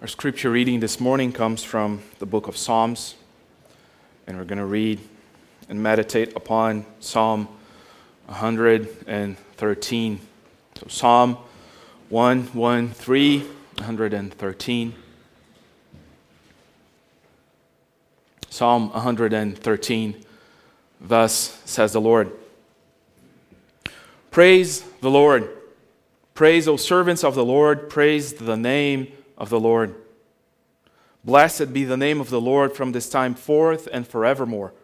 Our scripture reading this morning comes from the book of Psalms, and we're going to read and meditate upon Psalm 113. So, Psalm 113, 113. Psalm 113, thus says the Lord Praise the Lord. Praise, O servants of the Lord, praise the name of the Lord. Blessed be the name of the Lord from this time forth and forevermore.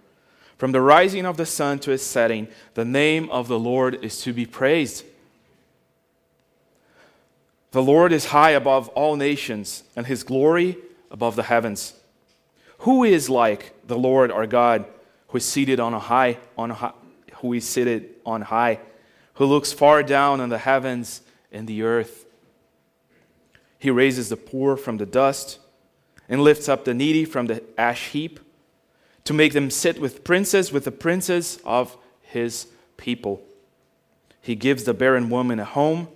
From the rising of the sun to its setting, the name of the Lord is to be praised. The Lord is high above all nations, and his glory above the heavens. Who is like the Lord our God, who is seated on a high, on a high, who is seated on high, who looks far down on the heavens and the earth? He raises the poor from the dust and lifts up the needy from the ash heap to make them sit with princes, with the princes of his people. He gives the barren woman a home,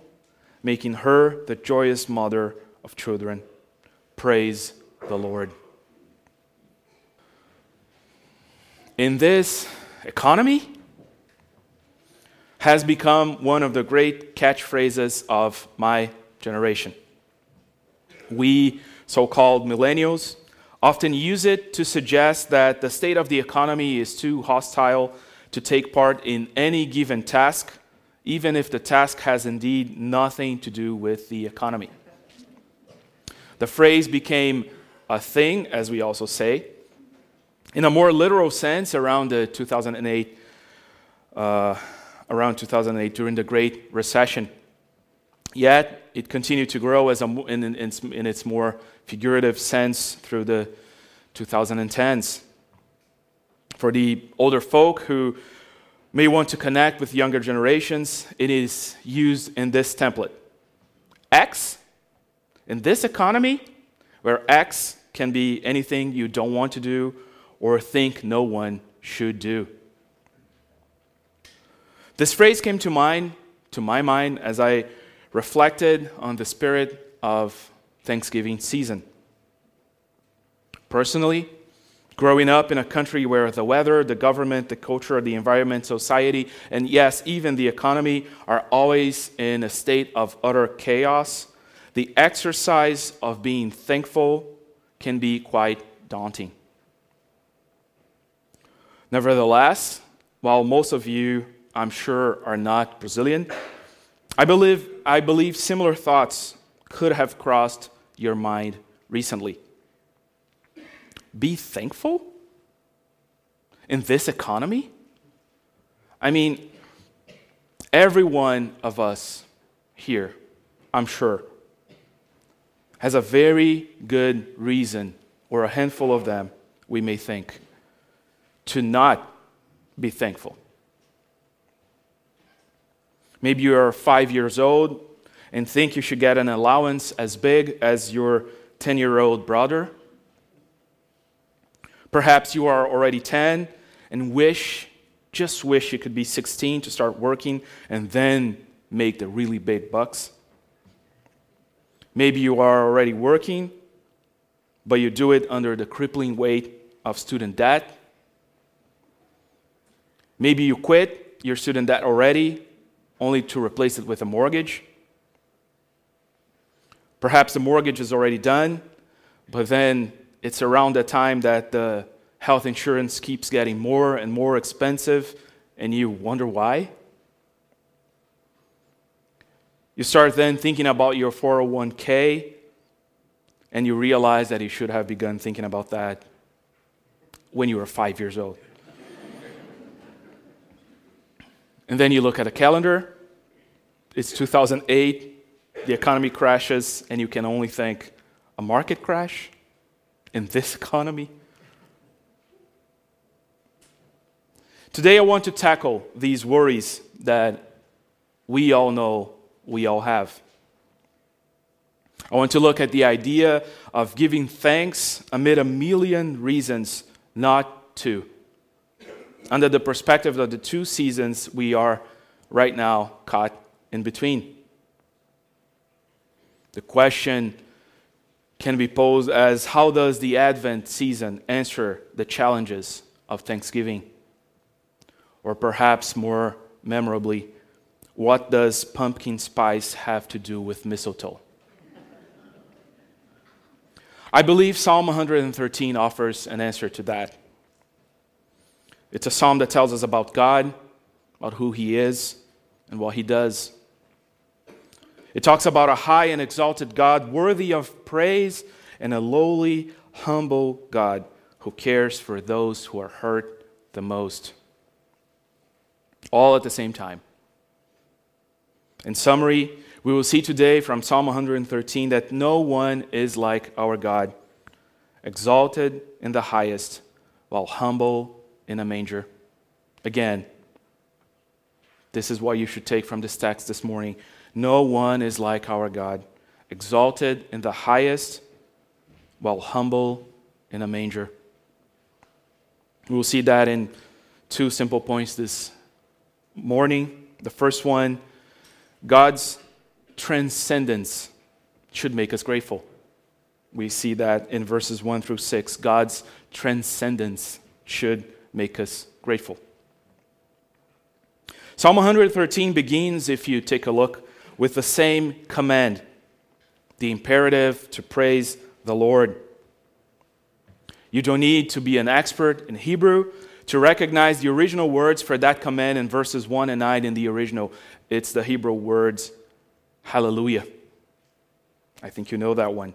making her the joyous mother of children. Praise the Lord. In this economy, has become one of the great catchphrases of my generation. We, so called millennials, often use it to suggest that the state of the economy is too hostile to take part in any given task, even if the task has indeed nothing to do with the economy. The phrase became a thing, as we also say, in a more literal sense around the 2008, uh, around 2008 during the Great Recession. Yet, it continued to grow as a, in, in, in its more figurative sense through the 2010s. For the older folk who may want to connect with younger generations, it is used in this template X, in this economy, where X can be anything you don't want to do or think no one should do. This phrase came to mind, to my mind, as I reflected on the spirit of Thanksgiving season. Personally, growing up in a country where the weather, the government, the culture, the environment, society, and yes, even the economy are always in a state of utter chaos, the exercise of being thankful can be quite daunting. Nevertheless, while most of you, I'm sure, are not Brazilian, I believe, I believe similar thoughts could have crossed your mind recently. Be thankful in this economy? I mean, every one of us here, I'm sure, has a very good reason, or a handful of them, we may think, to not be thankful. Maybe you are five years old and think you should get an allowance as big as your 10 year old brother. Perhaps you are already 10 and wish, just wish you could be 16 to start working and then make the really big bucks. Maybe you are already working, but you do it under the crippling weight of student debt. Maybe you quit your student debt already only to replace it with a mortgage. Perhaps the mortgage is already done, but then it's around the time that the health insurance keeps getting more and more expensive, and you wonder why. You start then thinking about your 401k, and you realize that you should have begun thinking about that when you were five years old. And then you look at a calendar, it's 2008, the economy crashes, and you can only think, a market crash in this economy? Today, I want to tackle these worries that we all know we all have. I want to look at the idea of giving thanks amid a million reasons not to under the perspective of the two seasons we are right now caught in between. The question can be posed as how does the Advent season answer the challenges of Thanksgiving? Or perhaps more memorably, what does pumpkin spice have to do with mistletoe? I believe Psalm 113 offers an answer to that. It's a psalm that tells us about God, about who He is, and what He does. It talks about a high and exalted God worthy of praise and a lowly, humble God who cares for those who are hurt the most. All at the same time. In summary, we will see today from Psalm 113 that no one is like our God, exalted in the highest, while humble in a manger. Again, this is what you should take from this text this morning. No one is like our God, exalted in the highest, while humble in a manger. We will see that in two simple points this morning. The first one God's transcendence should make us grateful. We see that in verses 1 through 6. God's transcendence should make us grateful. Psalm 113 begins, if you take a look, with the same command the imperative to praise the Lord. You don't need to be an expert in Hebrew to recognize the original words for that command in verses 1 and 9 in the original. It's the Hebrew words, hallelujah. I think you know that one.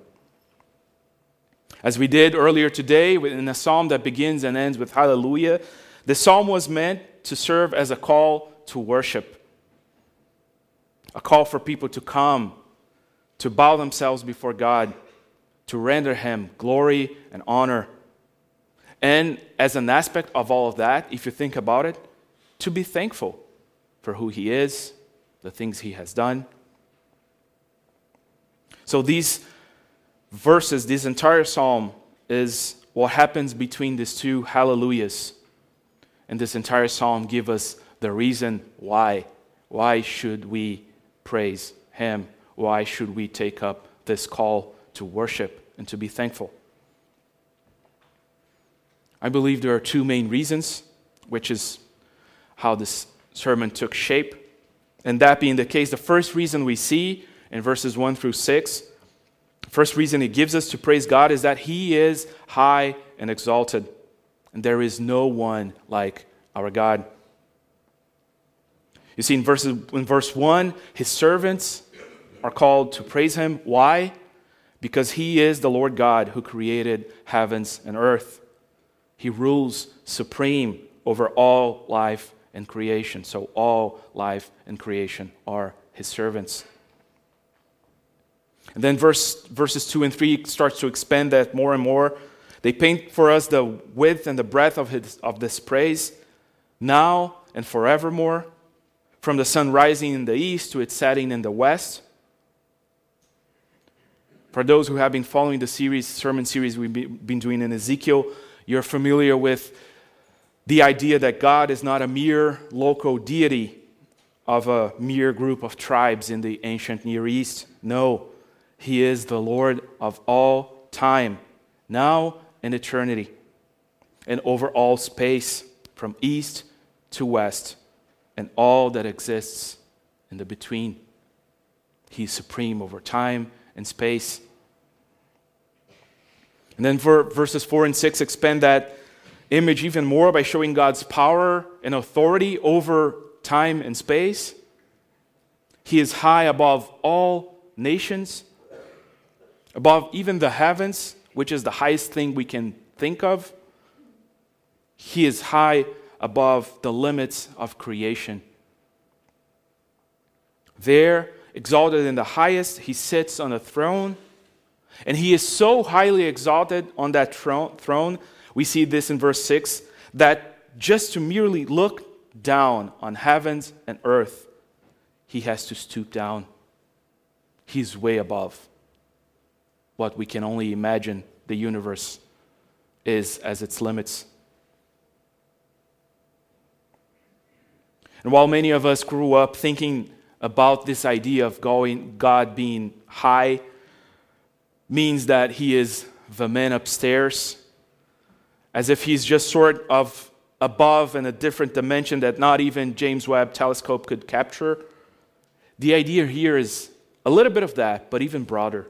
As we did earlier today in a psalm that begins and ends with hallelujah, the psalm was meant to serve as a call to worship a call for people to come, to bow themselves before God, to render Him glory and honor. And as an aspect of all of that, if you think about it, to be thankful for who He is, the things He has done. So these verses, this entire psalm, is what happens between these two hallelujahs. And this entire psalm give us the reason why. Why should we praise Him? Why should we take up this call to worship and to be thankful? I believe there are two main reasons, which is how this sermon took shape. And that being the case, the first reason we see in verses 1 through 6, the first reason he gives us to praise God is that he is high and exalted. And there is no one like our God. You see, in, verses, in verse 1, his servants are called to praise him. Why? Because he is the Lord God who created heavens and earth. He rules supreme over all life and creation. So, all life and creation are his servants. And then verse, verses 2 and 3 starts to expand that more and more. They paint for us the width and the breadth of, his, of this praise now and forevermore from the sun rising in the east to its setting in the west. For those who have been following the series, sermon series we've been doing in Ezekiel, you're familiar with the idea that God is not a mere local deity of a mere group of tribes in the ancient Near East. No, He is the Lord of all time, now and eternity, and over all space, from east to west and all that exists in the between. He is supreme over time and space. And then for verses 4 and 6 expand that image even more by showing God's power and authority over time and space. He is high above all nations, above even the heavens, which is the highest thing we can think of. He is high above the limits of creation. There, exalted in the highest, he sits on a throne. And he is so highly exalted on that throne, we see this in verse 6, that just to merely look down on heavens and earth, he has to stoop down. He's way above what we can only imagine the universe is as its limits. And while many of us grew up thinking about this idea of going, God being high, means that he is the man upstairs, as if he's just sort of above in a different dimension that not even James Webb telescope could capture. The idea here is a little bit of that, but even broader.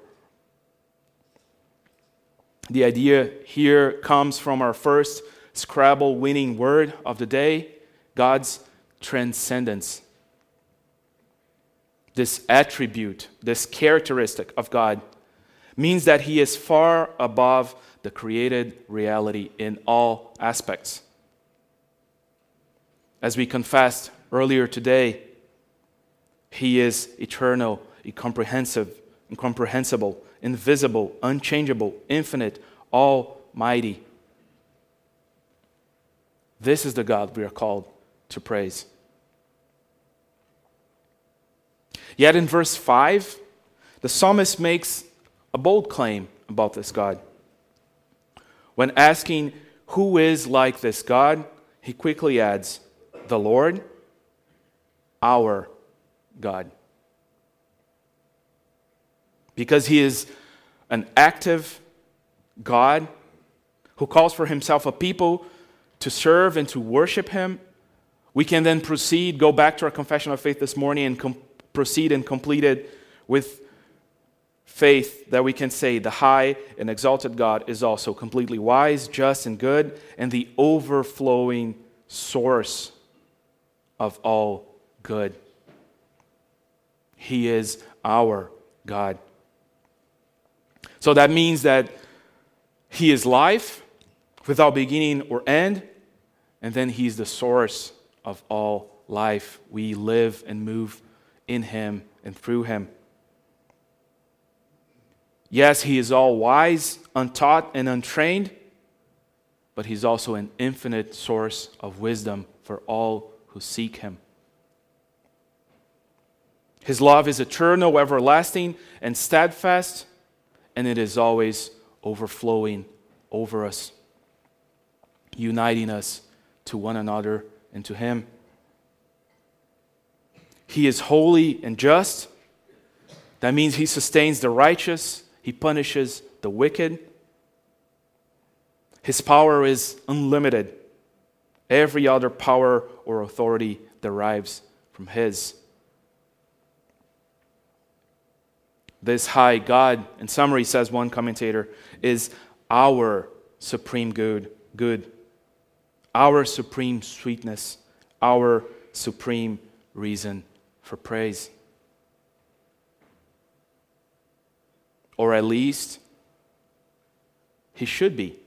The idea here comes from our first Scrabble winning word of the day God's transcendence. This attribute, this characteristic of God, means that He is far above the created reality in all aspects. As we confessed earlier today, He is eternal, incomprehensible, invisible, unchangeable, infinite, almighty. This is the God we are called to praise. Yet in verse 5, the psalmist makes a bold claim about this God. When asking, Who is like this God? he quickly adds, The Lord, our God. Because he is an active God who calls for himself a people to serve and to worship him, we can then proceed, go back to our confession of faith this morning, and com- proceed and complete it with faith that we can say the high and exalted God is also completely wise, just, and good, and the overflowing source of all good. He is our God. So that means that He is life without beginning or end, and then He's the source of all life. We live and move in Him and through Him. Yes, He is all wise, untaught, and untrained, but He's also an infinite source of wisdom for all who seek Him. His love is eternal, everlasting, and steadfast, and it is always overflowing over us, uniting us to one another and to Him. He is holy and just. That means He sustains the righteous, He punishes the wicked. His power is unlimited. Every other power or authority derives from His. This high God, in summary, says one commentator, is our supreme good, good our supreme sweetness, our supreme reason for praise. Or at least, he should be.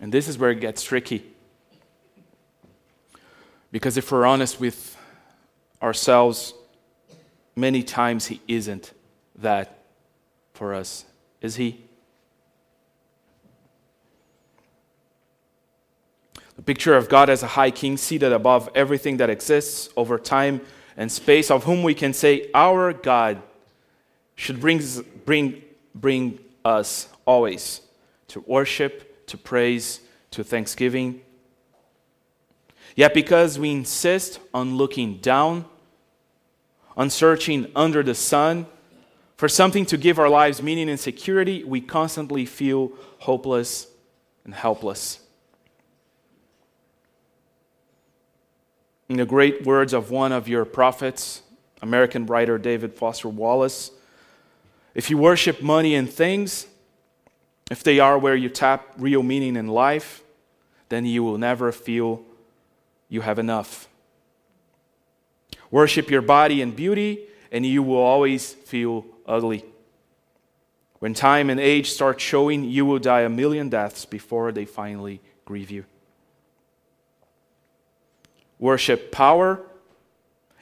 And this is where it gets tricky. Because if we're honest with ourselves, many times he isn't that for us. Is he? The picture of God as a high king seated above everything that exists over time and space, of whom we can say, Our God should bring, bring, bring us always to worship, to praise, to thanksgiving. Yet, because we insist on looking down, on searching under the sun for something to give our lives meaning and security, we constantly feel hopeless and helpless. In the great words of one of your prophets, American writer David Foster Wallace, if you worship money and things, if they are where you tap real meaning in life, then you will never feel you have enough. Worship your body and beauty, and you will always feel ugly. When time and age start showing, you will die a million deaths before they finally grieve you worship power,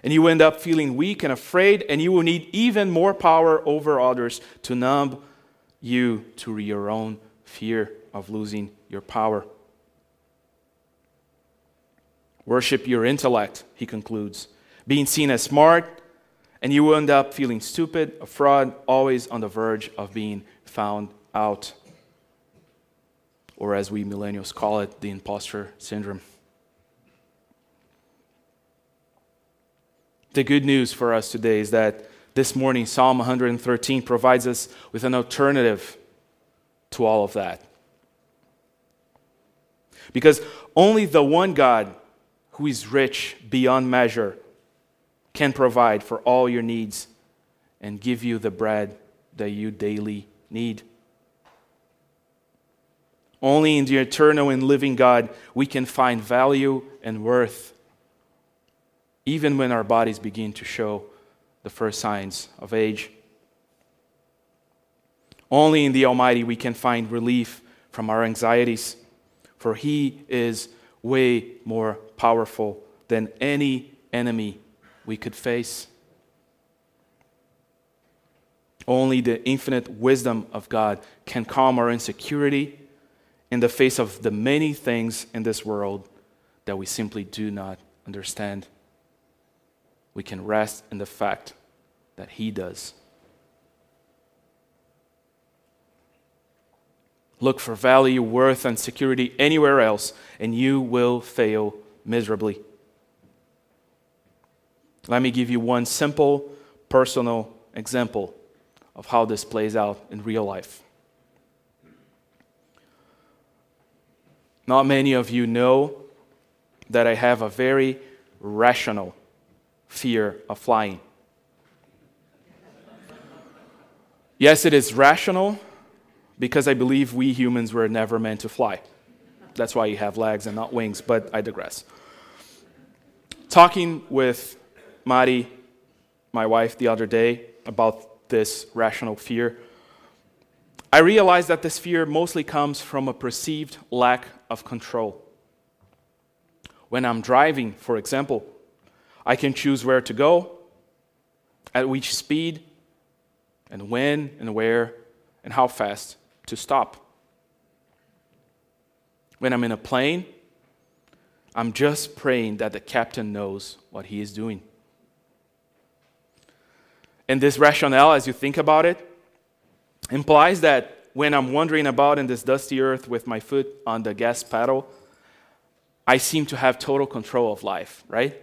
and you end up feeling weak and afraid, and you will need even more power over others to numb you to your own fear of losing your power. Worship your intellect, he concludes, being seen as smart, and you will end up feeling stupid, a fraud, always on the verge of being found out. Or as we millennials call it, the imposter syndrome. The good news for us today is that This morning, Psalm 113 provides us with an alternative to all of that. Because only the one God who is rich beyond measure can provide for all your needs and give you the bread that you daily need. Only in the eternal and living God we can find value and worth, even when our bodies begin to show the first signs of age. Only in the Almighty we can find relief from our anxieties, for He is way more powerful than any enemy we could face. Only the infinite wisdom of God can calm our insecurity in the face of the many things in this world that we simply do not understand. We can rest in the fact that He does. Look for value, worth, and security anywhere else, and you will fail miserably. Let me give you one simple personal example of how this plays out in real life. Not many of you know that I have a very rational fear of flying. Yes, it is rational because I believe we humans were never meant to fly. That's why you have legs and not wings, but I digress. Talking with Mari, my wife, the other day about this rational fear, I realized that this fear mostly comes from a perceived lack of control. When I'm driving, for example, I can choose where to go, at which speed, and when and where and how fast to stop. When I'm in a plane, I'm just praying that the captain knows what he is doing. And this rationale, as you think about it, implies that when I'm wandering about in this dusty earth with my foot on the gas pedal, I seem to have total control of life, right?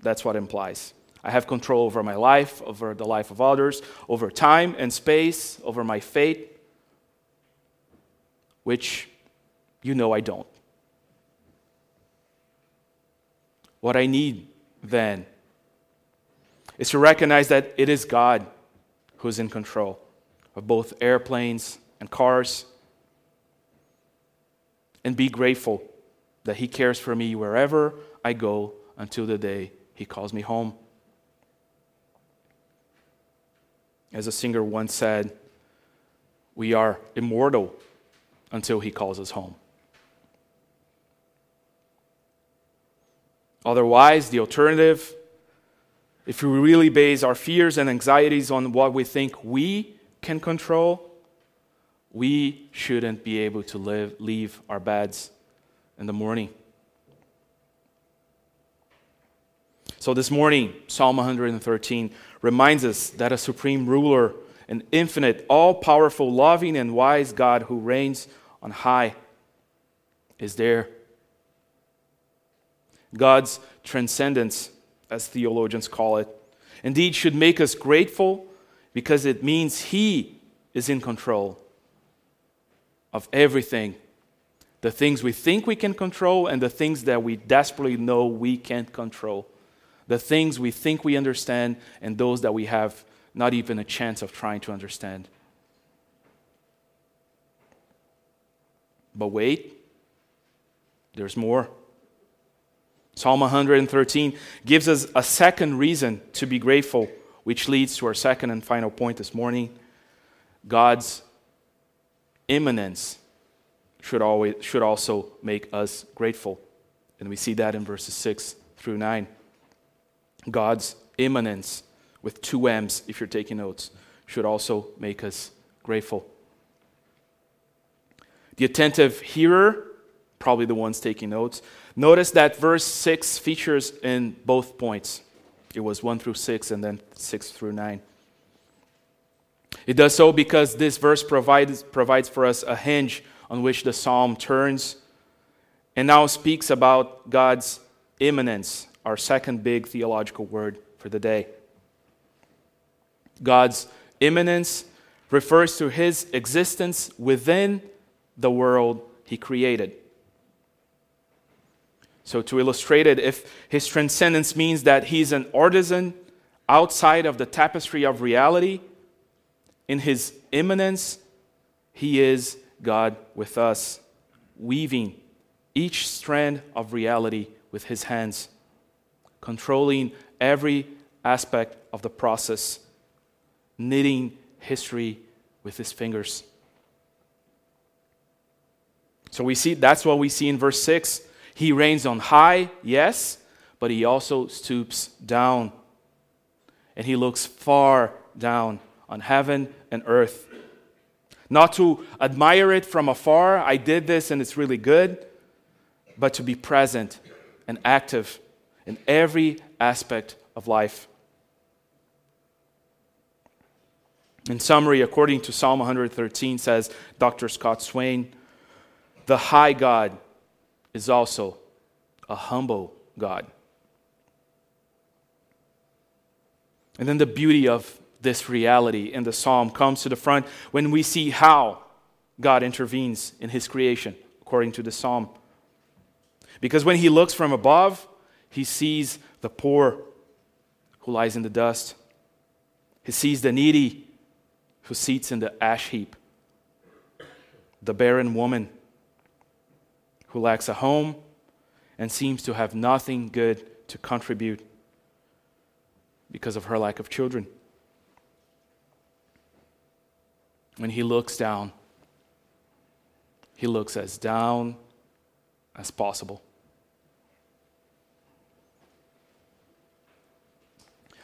That's what implies. I have control over my life, over the life of others, over time and space, over my fate, which you know I don't. What I need then is to recognize that it is God who's in control of both airplanes and cars, and be grateful that He cares for me wherever I go until the day He calls me home. As a singer once said, we are immortal until He calls us home. Otherwise, the alternative, if we really base our fears and anxieties on what we think we can control, we shouldn't be able to live, leave our beds in the morning. So, this morning, Psalm 113 reminds us that a supreme ruler, an infinite, all powerful, loving, and wise God who reigns on high is there. God's transcendence, as theologians call it, indeed should make us grateful because it means He is in control of everything the things we think we can control and the things that we desperately know we can't control. The things we think we understand and those that we have not even a chance of trying to understand. But wait, there's more. Psalm 113 gives us a second reason to be grateful, which leads to our second and final point this morning God's immanence should, always, should also make us grateful. And we see that in verses 6 through 9. God's immanence, with two M's if you're taking notes, should also make us grateful. The attentive hearer, probably the ones taking notes, notice that verse 6 features in both points. It was 1 through 6 and then 6 through 9. It does so because this verse provides, provides for us a hinge on which the psalm turns and now speaks about God's immanence, our second big theological word for the day. God's immanence refers to his existence within the world he created. So, to illustrate it, if his transcendence means that he's an artisan outside of the tapestry of reality, in his immanence, he is God with us, weaving each strand of reality with his hands, controlling every aspect of the process, knitting history with his fingers. So we see that's what we see in verse 6 he reigns on high, yes, but he also stoops down. And he looks far down on heaven and earth. Not to admire it from afar, I did this and it's really good, but to be present and active in every aspect of life. In summary, according to Psalm 113, says Dr. Scott Swain, the high God is also a humble God. And then the beauty of this reality in the psalm comes to the front when we see how God intervenes in his creation, according to the psalm. Because when he looks from above, he sees the poor who lies in the dust, he sees the needy who sits in the ash heap, the barren woman who lacks a home and seems to have nothing good to contribute because of her lack of children. When he looks down, he looks as down as possible.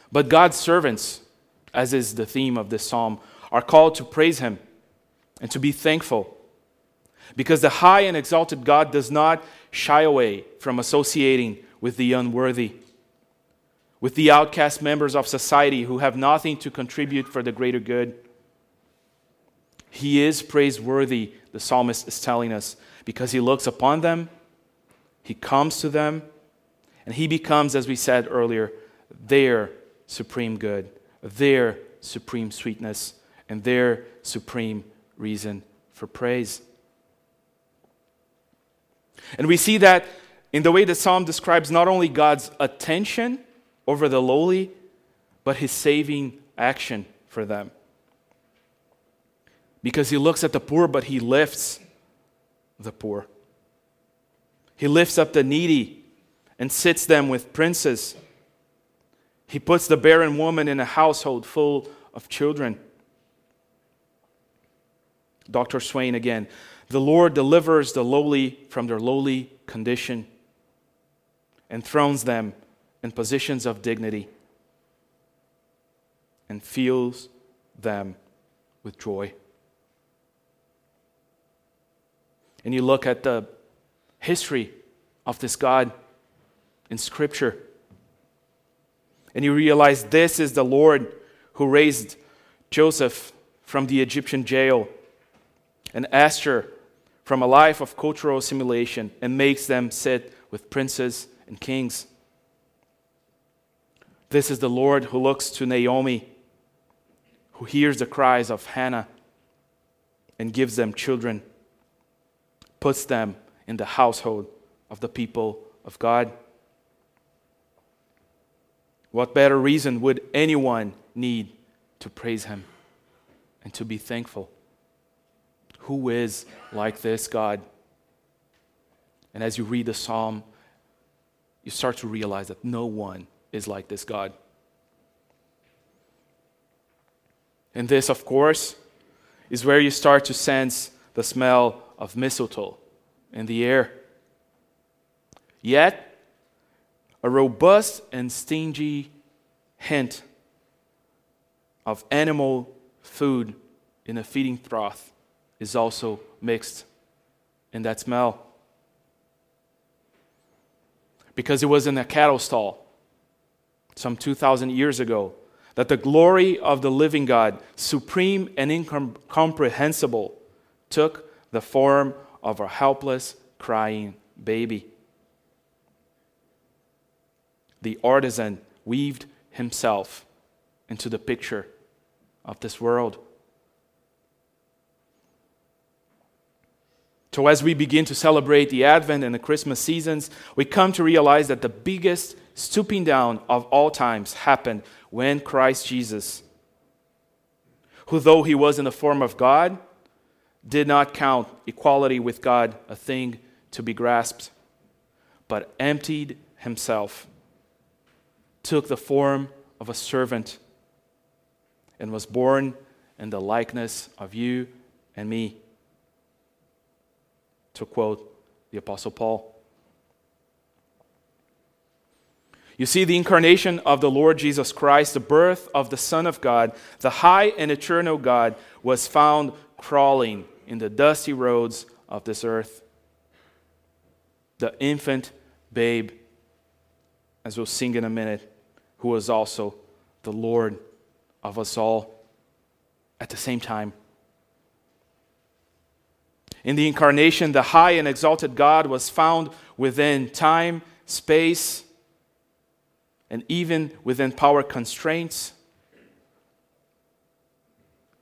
But God's servants, as is the theme of this psalm, are called to praise him and to be thankful because the high and exalted God does not shy away from associating with the unworthy, with the outcast members of society who have nothing to contribute for the greater good. He is praiseworthy, the psalmist is telling us, because he looks upon them, he comes to them, and he becomes, as we said earlier, their supreme good, their supreme sweetness, and their supreme reason for praise. And we see that in the way the psalm describes not only God's attention over the lowly, but his saving action for them. Because he looks at the poor, but he lifts the poor. He lifts up the needy and sits them with princes. He puts the barren woman in a household full of children. Dr. Swain again. The Lord delivers the lowly from their lowly condition and thrones them in positions of dignity and fills them with joy. And you look at the history of this God in Scripture, and you realize this is the Lord who raised Joseph from the Egyptian jail and Esther from a life of cultural assimilation and makes them sit with princes and kings. This is the Lord who looks to Naomi, who hears the cries of Hannah and gives them children, puts them in the household of the people of God. What better reason would anyone need to praise him and to be thankful? Who is like this God? And as you read the psalm, you start to realize that no one is like this God. And this, of course, is where you start to sense the smell of mistletoe in the air. Yet, a robust and stingy hint of animal food in a feeding trough is also mixed in that smell. Because it was in a cattle stall some 2,000 years ago that the glory of the living God, supreme and incomprehensible, took the form of a helpless, crying baby. The artisan weaved himself into the picture of this world. So, as we begin to celebrate the Advent and the Christmas seasons, we come to realize that the biggest stooping down of all times happened when Christ Jesus, who, though he was in the form of God, did not count equality with God a thing to be grasped, but emptied himself, took the form of a servant, and was born in the likeness of you and me to quote the Apostle Paul. You see, the incarnation of the Lord Jesus Christ, the birth of the Son of God, the high and eternal God, was found crawling in the dusty roads of this earth. The infant babe, as we'll sing in a minute, who was also the Lord of us all at the same time. In the incarnation, the high and exalted God was found within time, space, and even within power constraints.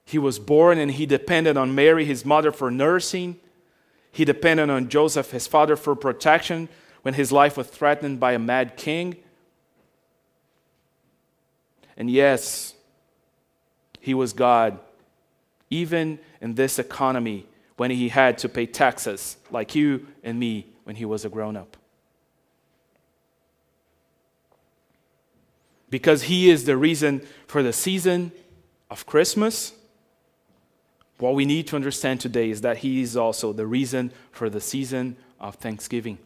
He was born and he depended on Mary, his mother, for nursing. He depended on Joseph, his father, for protection when his life was threatened by a mad king. And yes, he was God, even in this economy when he had to pay taxes like you and me when he was a grown up. Because he is the reason for the season of Christmas, what we need to understand today is that he is also the reason for the season of Thanksgiving.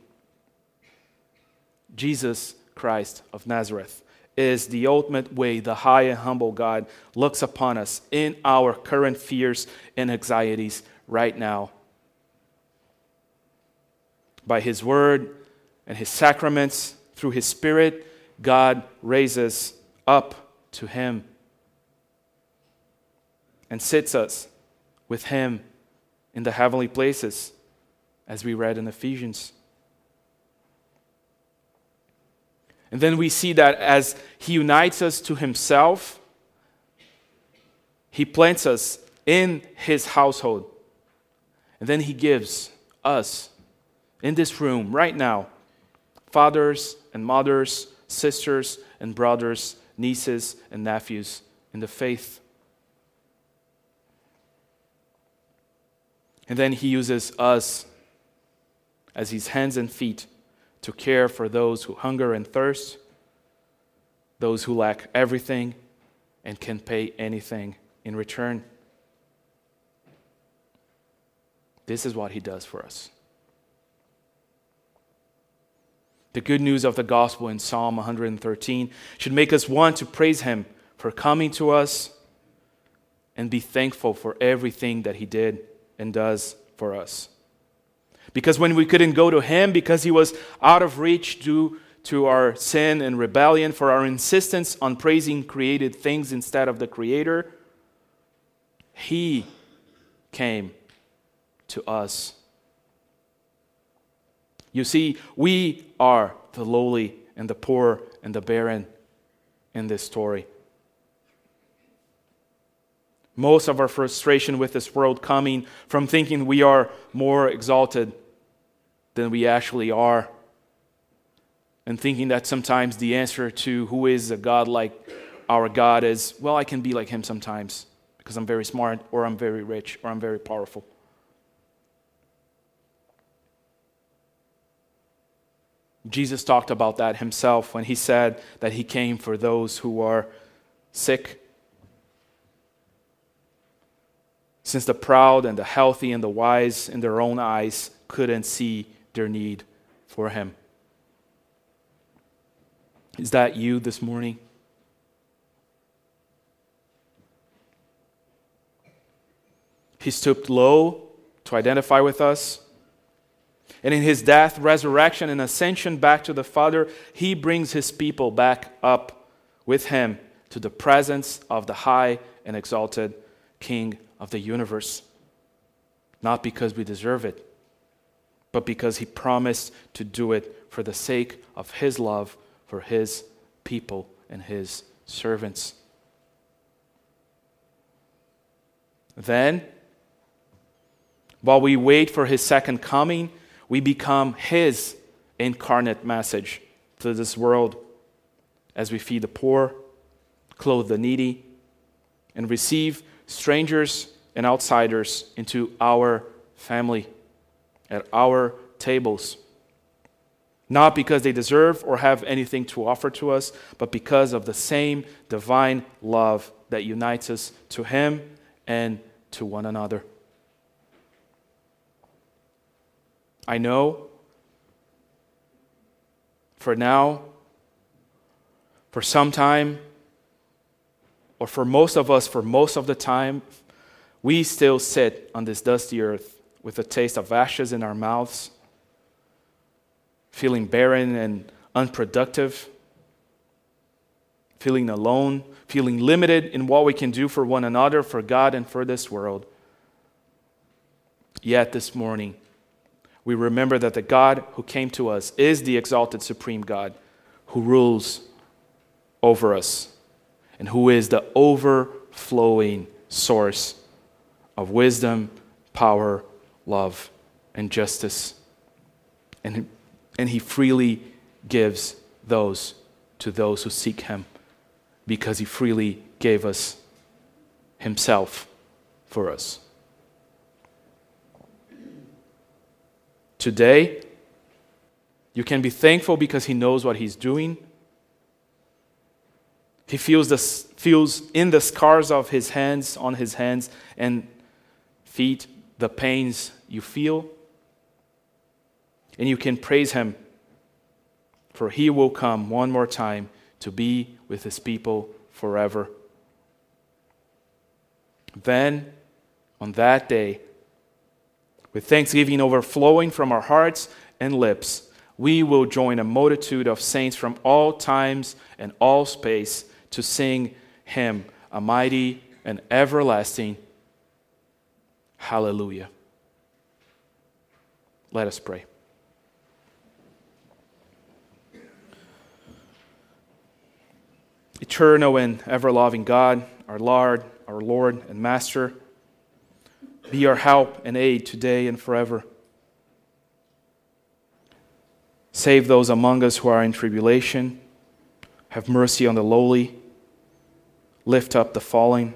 Jesus Christ of Nazareth is the ultimate way the high and humble God looks upon us in our current fears and anxieties right now. By His Word and His sacraments, through His Spirit, God raises up to Him and sits us with Him in the heavenly places, as we read in Ephesians. And then we see that as He unites us to Himself, He plants us in His household. And then he gives us in this room right now fathers and mothers, sisters and brothers, nieces and nephews in the faith. And then he uses us as his hands and feet to care for those who hunger and thirst, those who lack everything and can pay anything in return. This is what he does for us. The good news of the gospel in Psalm 113 should make us want to praise him for coming to us and be thankful for everything that he did and does for us. Because when we couldn't go to him because he was out of reach due to our sin and rebellion, for our insistence on praising created things instead of the Creator, he came to us. You see, we are the lowly and the poor and the barren in this story. Most of our frustration with this world coming from thinking we are more exalted than we actually are. And thinking that sometimes the answer to who is a God like our God is, well, I can be like him sometimes because I'm very smart, or I'm very rich, or I'm very powerful. Jesus talked about that himself when he said that he came for those who are sick. Since the proud and the healthy and the wise in their own eyes couldn't see their need for him. Is that you this morning? He stooped low to identify with us. And in his death, resurrection, and ascension back to the Father, he brings his people back up with him to the presence of the high and exalted King of the universe. Not because we deserve it, but because he promised to do it for the sake of his love for his people and his servants. Then, while we wait for his second coming, we become his incarnate message to this world as we feed the poor, clothe the needy, and receive strangers and outsiders into our family, at our tables. Not because they deserve or have anything to offer to us, but because of the same divine love that unites us to Him and to one another. I know for now, for some time, or for most of us, for most of the time, we still sit on this dusty earth with a taste of ashes in our mouths, feeling barren and unproductive, feeling alone, feeling limited in what we can do for one another, for God, and for this world. Yet this morning, we remember that the God who came to us is the exalted supreme God who rules over us and who is the overflowing source of wisdom, power, love, and justice. And, and he freely gives those to those who seek him because he freely gave us himself for us. Today, you can be thankful because he knows what he's doing. He feels, the, feels in the scars of his hands, on his hands and feet, the pains you feel. And you can praise him, for he will come one more time to be with his people forever. Then, on that day, with thanksgiving overflowing from our hearts and lips, we will join a multitude of saints from all times and all space to sing him a mighty and everlasting hallelujah. Let us pray. Eternal and ever loving God, our Lord, our Lord and Master, be our help and aid today and forever. Save those among us who are in tribulation. Have mercy on the lowly. Lift up the falling.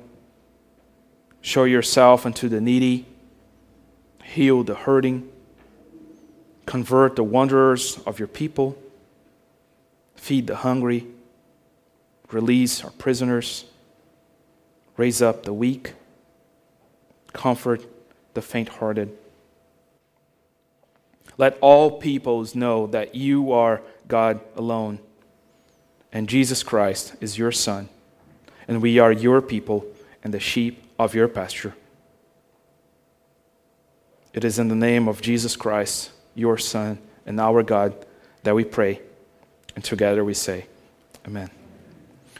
Show yourself unto the needy. Heal the hurting. Convert the wanderers of your people. Feed the hungry. Release our prisoners. Raise up the weak. Comfort the faint hearted. Let all peoples know that you are God alone, and Jesus Christ is your Son, and we are your people and the sheep of your pasture. It is in the name of Jesus Christ, your Son, and our God, that we pray, and together we say, Amen.